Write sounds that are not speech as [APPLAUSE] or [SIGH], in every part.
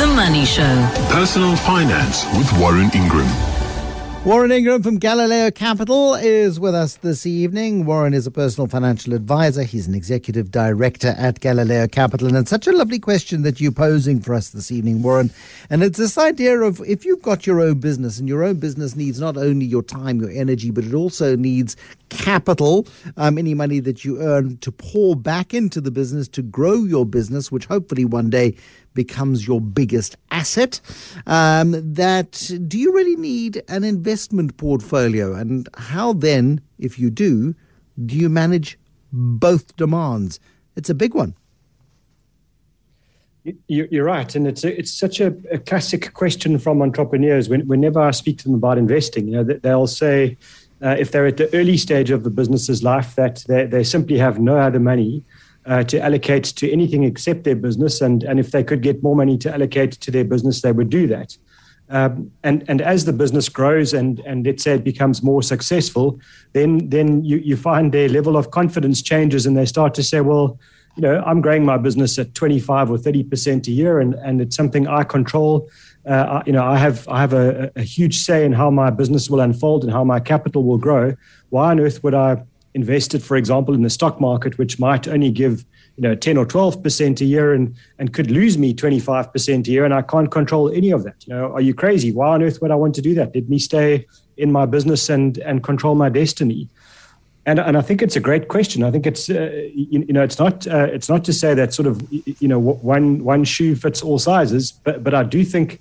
The Money Show. Personal Finance with Warren Ingram. Warren Ingram from Galileo Capital is with us this evening. Warren is a personal financial advisor. He's an executive director at Galileo Capital. And it's such a lovely question that you're posing for us this evening, Warren. And it's this idea of if you've got your own business and your own business needs not only your time, your energy, but it also needs capital, um, any money that you earn to pour back into the business to grow your business, which hopefully one day becomes your biggest asset. Um, that do you really need an investment portfolio? And how then, if you do, do you manage both demands? It's a big one. You're right, and it's a, it's such a, a, classic question from entrepreneurs. When, whenever I speak to them about investing, you know, they'll say uh, if they're at the early stage of the business's life that they, they simply have no other money uh, to allocate to anything except their business. And, and if they could get more money to allocate to their business, they would do that. Um, and, and as the business grows and, and let's say it becomes more successful, then, then you, you find their level of confidence changes and they start to say, well, you know, I'm growing my business at 25 or 30% a year and, and it's something I control. Uh, you know, I have, I have a, a huge say in how my business will unfold and how my capital will grow. Why on earth would I invested, for example, in the stock market, which might only give you know 10 or 12 percent a year and and could lose me 25 percent a year, and I can't control any of that. You know, are you crazy? Why on earth would I want to do that? Let me stay in my business and and control my destiny. And, and I think it's a great question. I think it's uh, you, you, know it's not uh, it's not to say that sort of you know one one shoe fits all sizes, but but I do think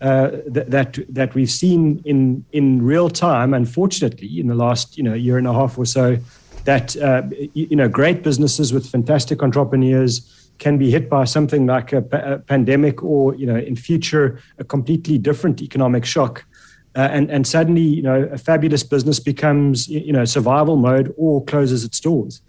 uh, that that we've seen in in real time, unfortunately, in the last you know year and a half or so, that uh, you know great businesses with fantastic entrepreneurs can be hit by something like a, pandemic or you know in future a completely different economic shock. Uh, and and suddenly, you know, a fabulous business becomes, you know, survival mode or closes its doors.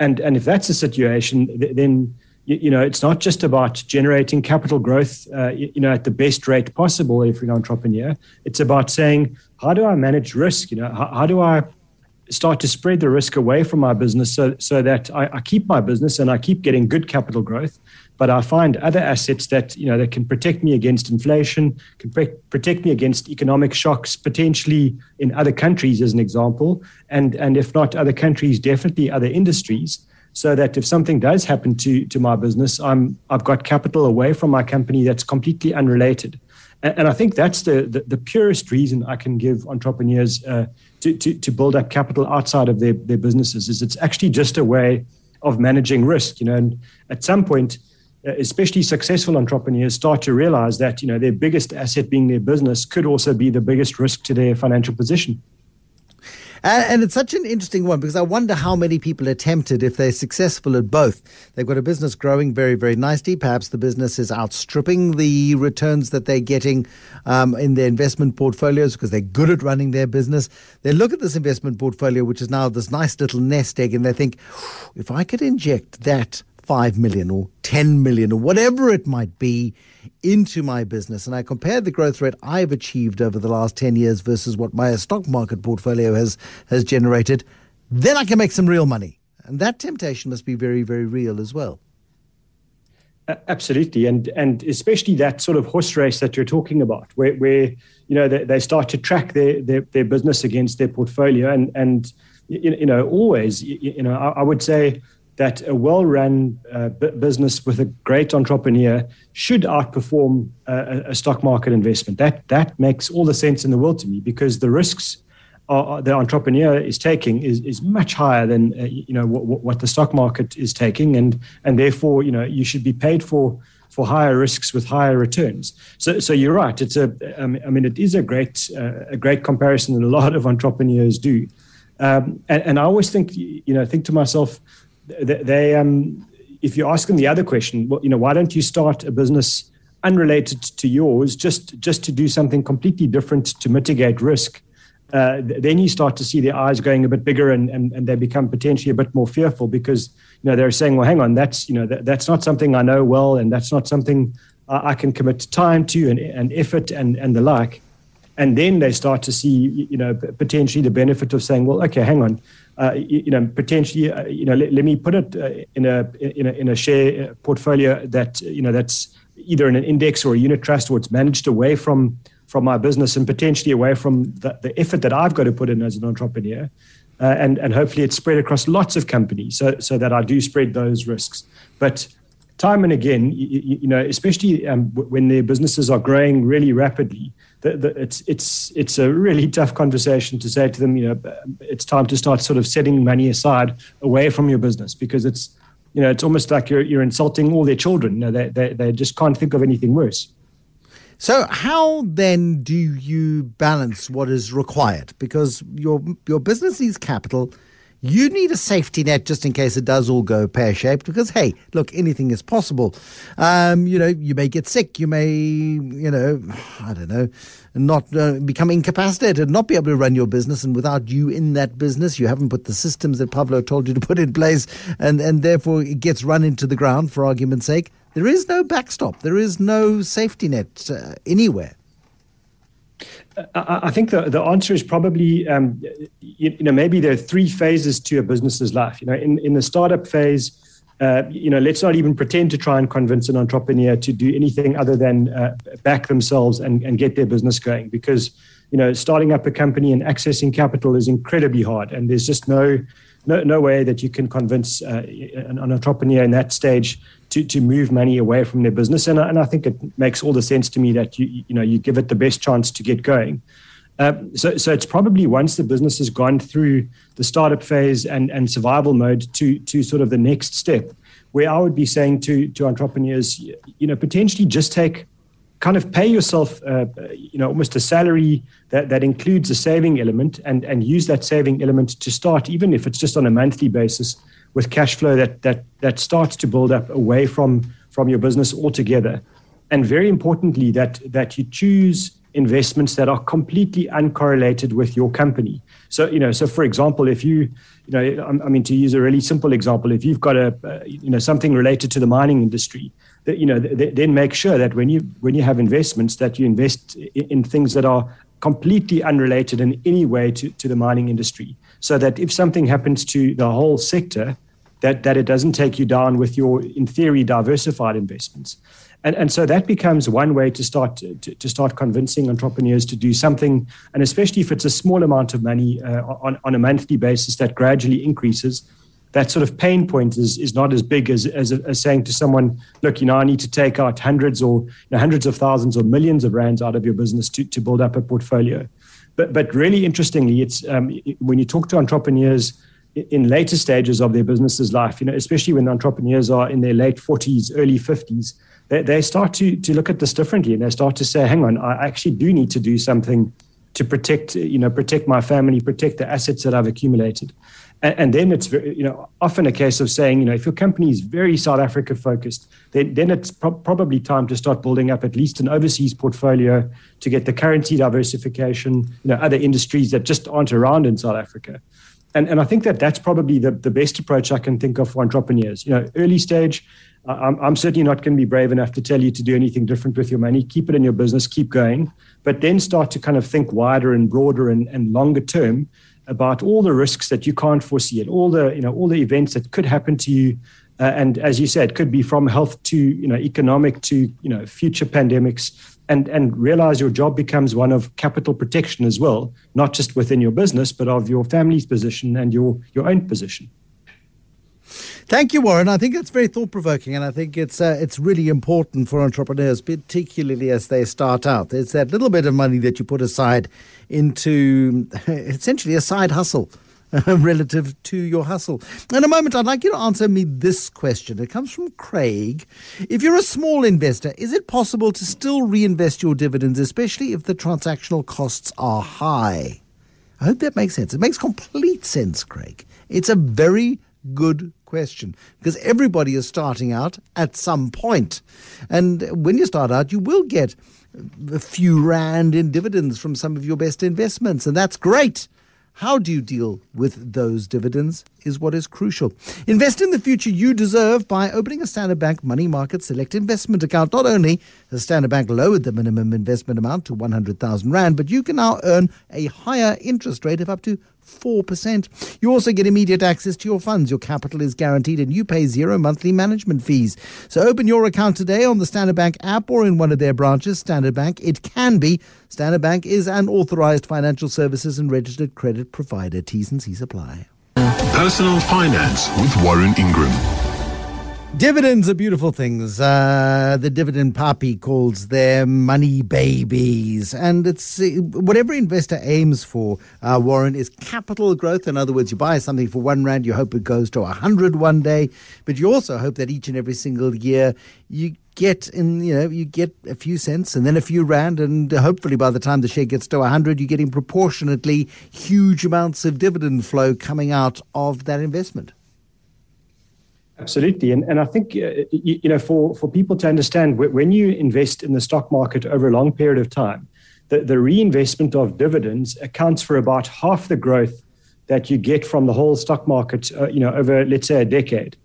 And and if that's the situation, then you, know, it's not just about generating capital growth, uh, you, you, know, at the best rate possible if you're an entrepreneur. It's about saying, how do I manage risk? You know, how, how do I start to spread the risk away from my business so, so that I, I, keep my business and I keep getting good capital growth, but I find other assets that you know that can protect me against inflation, can pre- protect me against economic shocks, potentially in other countries, as an example, and and if not other countries, definitely other industries so that if something does happen to to my business, I'm I've got capital away from my company that's completely unrelated. And, and I think that's the, the, the purest reason I can give entrepreneurs uh, to, to to build up capital outside of their their businesses is it's actually just a way of managing risk. You know, and at some point. Uh, especially successful entrepreneurs start to realize that you know their biggest asset being their business could also be the biggest risk to their financial position. And, and, it's such an interesting one because I wonder how many people are tempted if they're successful at both. They've got a business growing very, very nicely. Perhaps the business is outstripping the returns that they're getting um, in their investment portfolios because they're good at running their business. They look at this investment portfolio, which is now this nice little nest egg, and they think, if I could inject that 5 million or 10 million or whatever it might be into my business and I compare the growth rate I've achieved over the last 10 years versus what my stock market portfolio has has generated, then I can make some real money. And that temptation must be very very real as well. Absolutely, and and especially that sort of horse race that you're talking about, where, where you know they, they start to track their, their, their business against their portfolio, and and you, know always you, know I, I would say that a well run uh, b- business with a great entrepreneur should outperform uh, a, stock market investment. That, that makes all the sense in the world to me because the risks are, the entrepreneur is taking is, is much higher than uh, you know what, what the stock market is taking, and, and therefore you know you should be paid for for higher risks with higher returns. So, so you're right. It's a, I mean, it is a great, uh, a great comparison that a lot of entrepreneurs do. Um, and, and, I always think, you know, think to myself, they, they um, if you ask them the other question, well, you know, why don't you start a business unrelated to yours, just just to do something completely different to mitigate risk? Uh, then you start to see their eyes going a bit bigger, and, and, and they become potentially a bit more fearful because you know they're saying, well, hang on, that's you know that, that's not something I know well, and that's not something I, I can commit time to and, and effort and and the like. And then they start to see, you know, potentially the benefit of saying, well, okay, hang on, uh, you, you, know, potentially, uh, you know, let, let, me put it uh, in a in a in a share portfolio that you know that's either in an index or a unit trust, or it's managed away from from my business and potentially away from the, the effort that I've got to put in as an entrepreneur. Uh, and, and hopefully it's spread across lots of companies so, so that I do spread those risks. But time and again, you, you know, especially um, when their businesses are growing really rapidly, the, the, it's it's it's a really [LAUGHS] tough conversation to say to them, you know, it's time to start sort of setting money aside away from your business because it's you know it's almost like you're you're insulting all their children. You know, they they, they just can't think of anything worse. So, how then do you balance what is required? Because your your business needs capital you need a safety net just in case it does all go pear shaped because, hey, look, anything is possible. Um, you know, you may get sick, you may, you know, I don't know, not uh, become incapacitated, not be able to run your business. And without you in that business, you haven't put the systems that Pablo told you to put in place, and, and therefore it gets run into the ground for argument's sake. There is no backstop, there is no safety net uh, anywhere. I think the, the answer is probably, um, you, you, know, maybe there are three phases to a business's life. You know, in, in the startup phase, uh, you know, let's not even pretend to try and convince an entrepreneur to do anything other than uh, back themselves and, and get their business going because, you know, starting up a company and accessing capital is incredibly hard. And there's just no, no, no way that you can convince uh, an, an entrepreneur in that stage to, to move money away from their business. And, and I think it makes all the sense to me that you, you know, you give it the best chance to get going. Uh, so, so it's probably once the business has gone through the startup phase and, and survival mode to, to sort of the next step, where I would be saying to, to entrepreneurs, you know, potentially just take kind of pay yourself, uh, you know, almost a salary that, that includes a saving element and, and use that saving element to start, even if it's just on a monthly basis, with cash flow that that that starts to build up away from from your business altogether. And very importantly, that that you choose investments that are completely uncorrelated with your company. So you know, so for example, if you you know, I mean, to use a really simple example, if you've got a uh, you know something related to the mining industry, that you know, th- then make sure that when you when you have investments, that you invest in, in things that are completely unrelated in any way to, to the mining industry so that if something happens to the whole sector, that, that it doesn't take you down with your, in theory, diversified investments. And, and so that becomes one way to start to, to start convincing entrepreneurs to do something, and especially if it's a small amount of money uh, on, on a monthly basis that gradually increases, that sort of pain point is, is not as big as, as, as saying to someone, look, you know, I need to take out hundreds or you know, hundreds of thousands or millions of rands out of your business to, to build up a portfolio. But, but really interestingly, it's um, when you talk to entrepreneurs in later stages of their business's life, you know, especially when the entrepreneurs are in their late 40s, early 50s, they, they start to, to look at this differently and they start to say, hang on, I actually do need to do something to protect, you know, protect my family, protect the assets that I've accumulated. And, and then it's very, you know often a case of saying you know if your company is very South Africa focused, then then it's pro- probably time to start building up at least an overseas portfolio to get the currency diversification, you know other industries that just aren't around in South Africa. And, and I think that that's probably the, the best approach I can think of for entrepreneurs. You know, early stage, I'm, I'm certainly not going to be brave enough to tell you to do anything different with your money. Keep it in your business, keep going, but then start to kind of think wider and broader and, and longer term about all the risks that you can't foresee and all the you know all the events that could happen to you uh, and as you said could be from health to you know economic to you know future pandemics and and realize your job becomes one of capital protection as well not just within your business but of your family's position and your your own position Thank you, Warren. I think it's very thought provoking, and I think it's uh, it's really important for entrepreneurs, particularly as they start out. It's that little bit of money that you put aside into [LAUGHS] essentially a side hustle. [LAUGHS] relative to your hustle. In a moment, I'd like you to answer me this question. It comes from Craig. If you're a small investor, is it possible to still reinvest your dividends, especially if the transactional costs are high? I hope that makes sense. It makes complete sense, Craig. It's a very good question because everybody is starting out at some point. And when you start out, you will get a few rand in dividends from some of your best investments, and that's great. How do you deal with those dividends? Is what is crucial. Invest in the future you deserve by opening a Standard Bank Money Market Select Investment account. Not only has Standard Bank lowered the minimum investment amount to 100,000 Rand, but you can now earn a higher interest rate of up to 4%. You also get immediate access to your funds. Your capital is guaranteed and you pay zero monthly management fees. So open your account today on the Standard Bank app or in one of their branches. Standard Bank, it can be. Standard Bank is an authorized financial services and registered credit provider. T's and C's apply. Personal Finance with Warren Ingram. Dividends are beautiful things. Uh, the dividend puppy calls them money babies. And it's uh, whatever investor aims for, uh, Warren, is capital growth. In other words, you buy something for one rand, you hope it goes to a hundred one day, but you also hope that each and every single year you get in, you know, you get a few cents and then a few rand, and hopefully by the time the share gets to a hundred, you're getting proportionately huge amounts of dividend flow coming out of that investment. Absolutely, and and I think uh, you, you, know for for people to understand when you invest in the stock market over a long period of time, the, the reinvestment of dividends accounts for about half the growth that you get from the whole stock market. Uh, you know, over let's say a decade.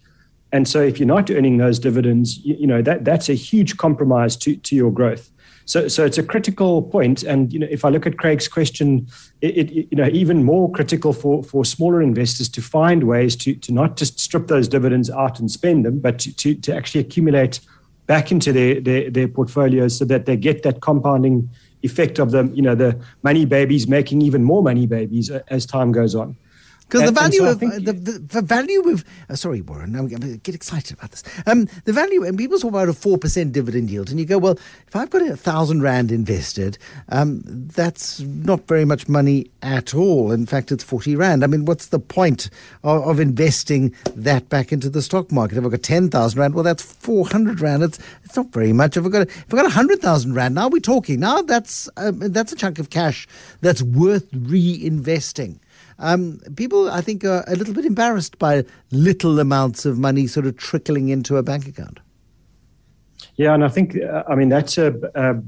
And so, if you're not earning those dividends, you, you know that that's a huge compromise to to your growth. So, so it's a critical point. And you know, if I look at Craig's question, it, it, you know even more critical for for smaller investors to find ways to to not just strip those dividends out and spend them, but to to, to actually accumulate back into their, their their portfolios so that they get that compounding effect of the you know the money babies making even more money babies uh, as time goes on. Because the value so of the, the, the, value of uh, sorry Warren, I'm, I'm get excited about this. Um, the value and people talk about a four percent dividend yield, and you go, well, if I've got a thousand rand invested, um, that's not very much money at all. In fact, it's forty rand. I mean, what's the point of, of investing that back into the stock market? If I've got ten thousand rand, well, that's four hundred rand. It's it's not very much. If I've got if I've got hundred thousand rand, now we're talking. Now that's um, that's a chunk of cash that's worth reinvesting. Um, people, I think, are a little bit embarrassed by little amounts of money sort of trickling into a bank account. Yeah, and I think, uh, I mean, that's a.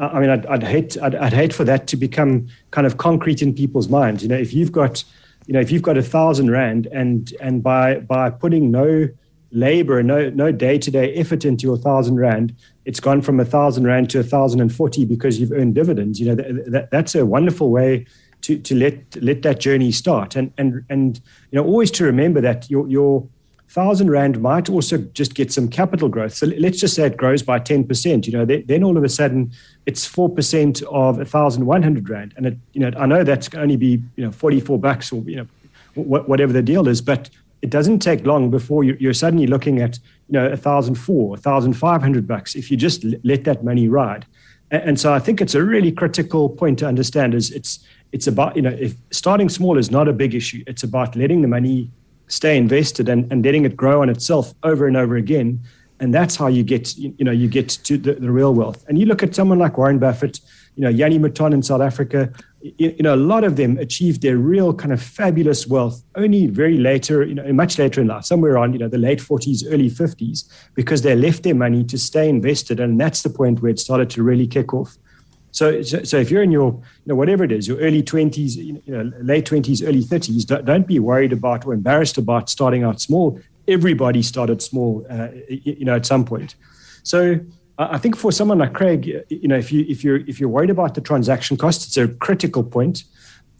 I mean, I'd, I'd hate, I'd, I'd, hate for that to become kind of concrete in people's minds. You know, if you've got, you know, if you've got a thousand rand, and and by by putting no labor, no no day to day effort into your thousand rand, it's gone from a thousand rand to a thousand and forty because you've earned dividends. You know, that, that's a wonderful way to, to let let that journey start and and and you know always to remember that your your thousand rand might also just get some capital growth. So let's just say it grows by ten percent. You know, then all of a sudden it's four percent of a thousand one hundred rand, and it you know I know that's only be you know forty four bucks or you know whatever the deal is, but it doesn't take long before you're suddenly looking at you know a thousand four, a thousand five hundred bucks if you just let that money ride. And so I think it's a really critical point to understand is it's it's about you know if starting small is not a big issue it's about letting the money stay invested and, and letting it grow on itself over and over again. And that's how you get you know you get to the, the real wealth. And you look at someone like warren buffett you know Jannie Mouton in south africa you, know a lot of them achieved their real kind of fabulous wealth only very later you know much later in life somewhere around you know the late 40s early 50s because they left their money to stay invested and that's the point where it started to really kick off so, so if you're in your, you know, whatever it is, your early 20s, you know, late 20s, early 30s, don't, don't be worried about or embarrassed about starting out small. Everybody started small, uh, you know, at some point. So I think for someone like Craig, you know, if you if you're if you're worried about the transaction costs, it's a critical point.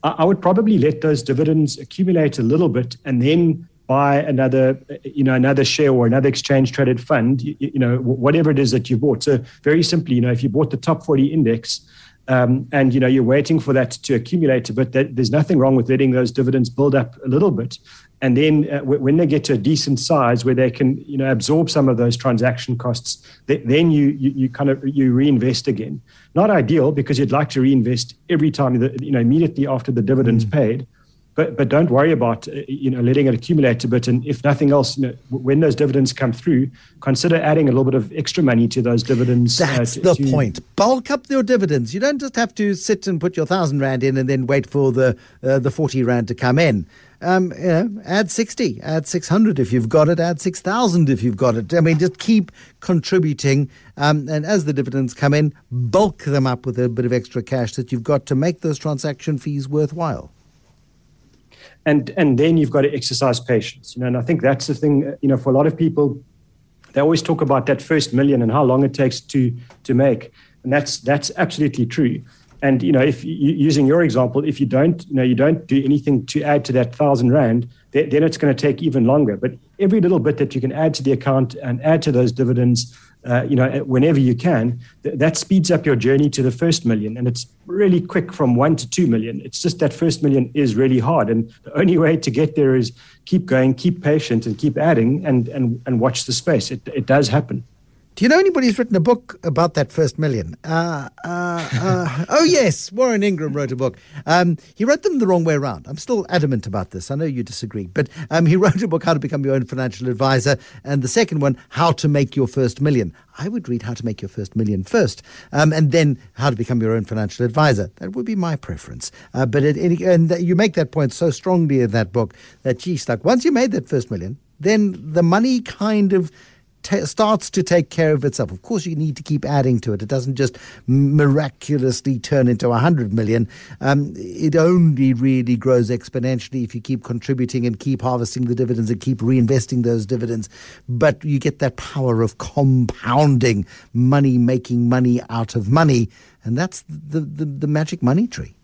I would probably let those dividends accumulate a little bit and then buy another, uh, uh, you know, another share or another exchange traded fund, you, you, know, whatever it is that you bought. So very simply, you know, if you bought the top 40 index um, and, you know, you're waiting for that to accumulate a bit, that, there's nothing wrong with letting those dividends build up a little bit. And then uh, w- when they get to a decent size where they can, you know, absorb some of those transaction costs, th- then you, you, you kind of, you reinvest again. Not ideal because you'd like to reinvest every time, that, you know, immediately after the dividends mm. paid but but don't worry about uh, you know letting it accumulate a bit. And if nothing else, you know, when those dividends come through, consider adding a little bit of extra money to those dividends. Uh, That's uh, to, the to point. Bulk up your dividends. You don't just have to sit and put your thousand rand in and then wait for the uh, the forty rand to come in. Um, you know, add 60, add 600 if you've got it, add 6,000 if you've got it. I mean, just keep contributing. Um, and as the dividends come in, bulk them up with a bit of extra cash that you've got to make those transaction fees worthwhile and and then you've got to exercise patience. You know, and I think that's the thing. You know, for a lot of people, they always talk about that first million and how long it takes to to make, and that's that's absolutely true. And you know, if you, using your example, if you don't, you know, you don't do anything to add to that thousand rand, then, then it's going to take even longer. But every little bit that you can add to the account and add to those dividends, uh, you know, whenever you can, th- that speeds up your journey to the first million. And it's really quick from one to two million. It's just that first million is really hard. And the only way to get there is keep going, keep patient, and keep adding and, and, and watch the space. It, it does happen. Do you know anybody who's written a book about that first million? Uh, uh, uh, oh, yes. Warren Ingram wrote a book. Um, he wrote them the wrong way around. I'm still adamant about this. I know you disagree. But um, he [LAUGHS] wrote a book, How to Become Your Own Financial Advisor. And the second one, How to Make Your First Million. I would read How to Make Your First Million first, um, and then How to Become Your Own Financial Advisor. That would be my preference. Uh, but and you make that point so strongly in that book that, geez, like once you made that first million, then the money kind of starts to take care of itself. Of course, you need to keep adding to it. It doesn't just miraculously turn into 100 million. Um, it only really grows exponentially if you keep contributing and keep harvesting the dividends and keep reinvesting those dividends. But you get that power of compounding money, making money out of money. And that's the, the, the magic money tree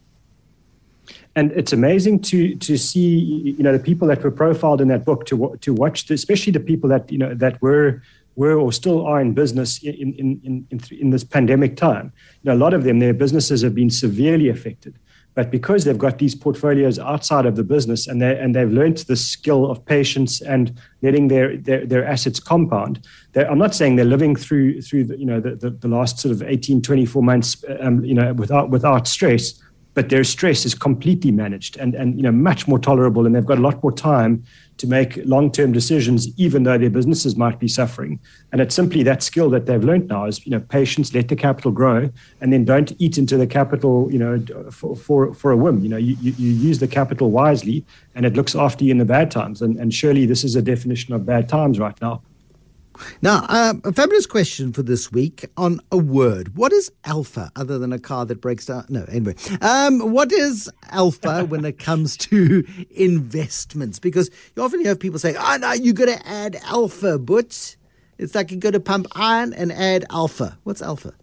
and it's amazing to to see you know the people that were profiled in that book to to watch the, especially the people that you know that were were or still are in business in in in in, in this pandemic time. You know a lot of them their businesses have been severely affected. But because they've got these portfolios outside of the business and they and they've learned the skill of patience and letting their their, their assets compound I'm not saying they're living through through the, you know the, the, the last sort of 18 24 months um, you know without without stress but their stress is completely managed and, and you know much more tolerable and they've got a lot more time to make long-term decisions even though their businesses might be suffering. And it's simply that skill that they've learned now is you know patience let the capital grow and then don't eat into the capital you know for for, for a whim. You know you, you, you use the capital wisely and it looks after you in the bad times. And, and surely this is a definition of bad times right now now, uh, a fabulous question for this week on a word. What is alpha other than a car that breaks down? No, anyway. Um, what is alpha when it comes [LAUGHS] to investments? Because you often hear people say, oh, no, you got to add alpha, but it's like you got to pump iron and add alpha. What's alpha?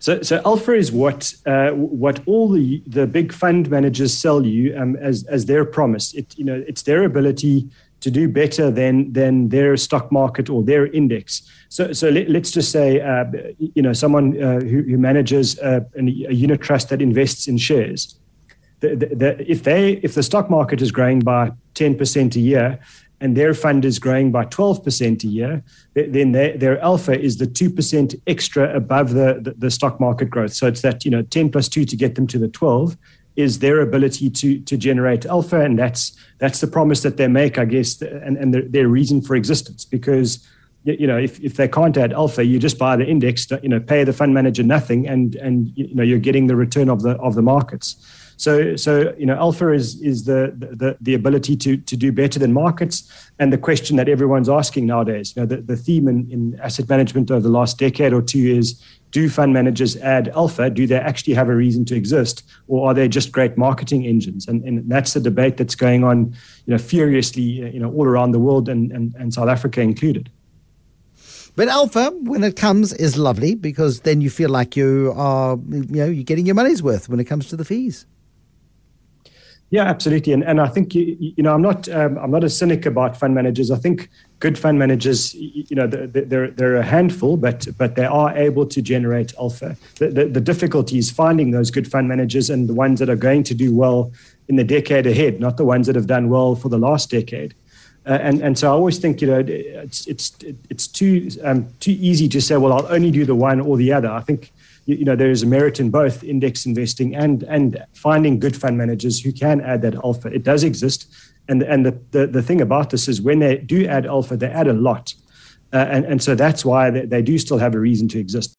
So, so alpha is what uh, what all the, the big fund managers sell you um, as as their promise. It you know it's their ability to do better than than their stock market or their index. So, so let, us just say, uh, you know, someone uh, who, who, manages a, a, unit trust that invests in shares. The, the, the, if they if the stock market is growing by ten percent a year, and their fund is growing by twelve percent a year, then their, their alpha is the two percent extra above the, the the stock market growth. So it's that you know ten plus two to get them to the twelve is their ability to to generate alpha, and that's that's the promise that they make, I guess, and and their, their reason for existence. Because you know, if, if they can't add alpha, you just buy the index, you know, pay the fund manager nothing, and and you know you're getting the return of the of the markets. So so you know, alpha is is the the, the ability to to do better than markets, and the question that everyone's asking nowadays. You know, the, the theme in, in asset management over the last decade or two is do fund managers add alpha? Do they actually have a reason to exist, or are they just great marketing engines? And, and that's the debate that's going on, you know, furiously, you know, all around the world, and, and, and South Africa included. But alpha, when it comes, is lovely because then you feel like you are, you know, you're getting your money's worth when it comes to the fees. Yeah, absolutely, and and I think you, you know I'm not um, I'm not a cynic about fund managers. I think good fund managers, you know, they're they're a handful, but but they are able to generate alpha. The, the, the difficulty is finding those good fund managers and the ones that are going to do well in the decade ahead, not the ones that have done well for the last decade. Uh, and and so I always think you know it's it's it's too um, too easy to say well I'll only do the one or the other. I think you know there is a merit in both index investing and and finding good fund managers who can add that alpha. It does exist, and and the the, the thing about this is when they do add alpha, they add a lot, uh, and and so that's why they, they do still have a reason to exist.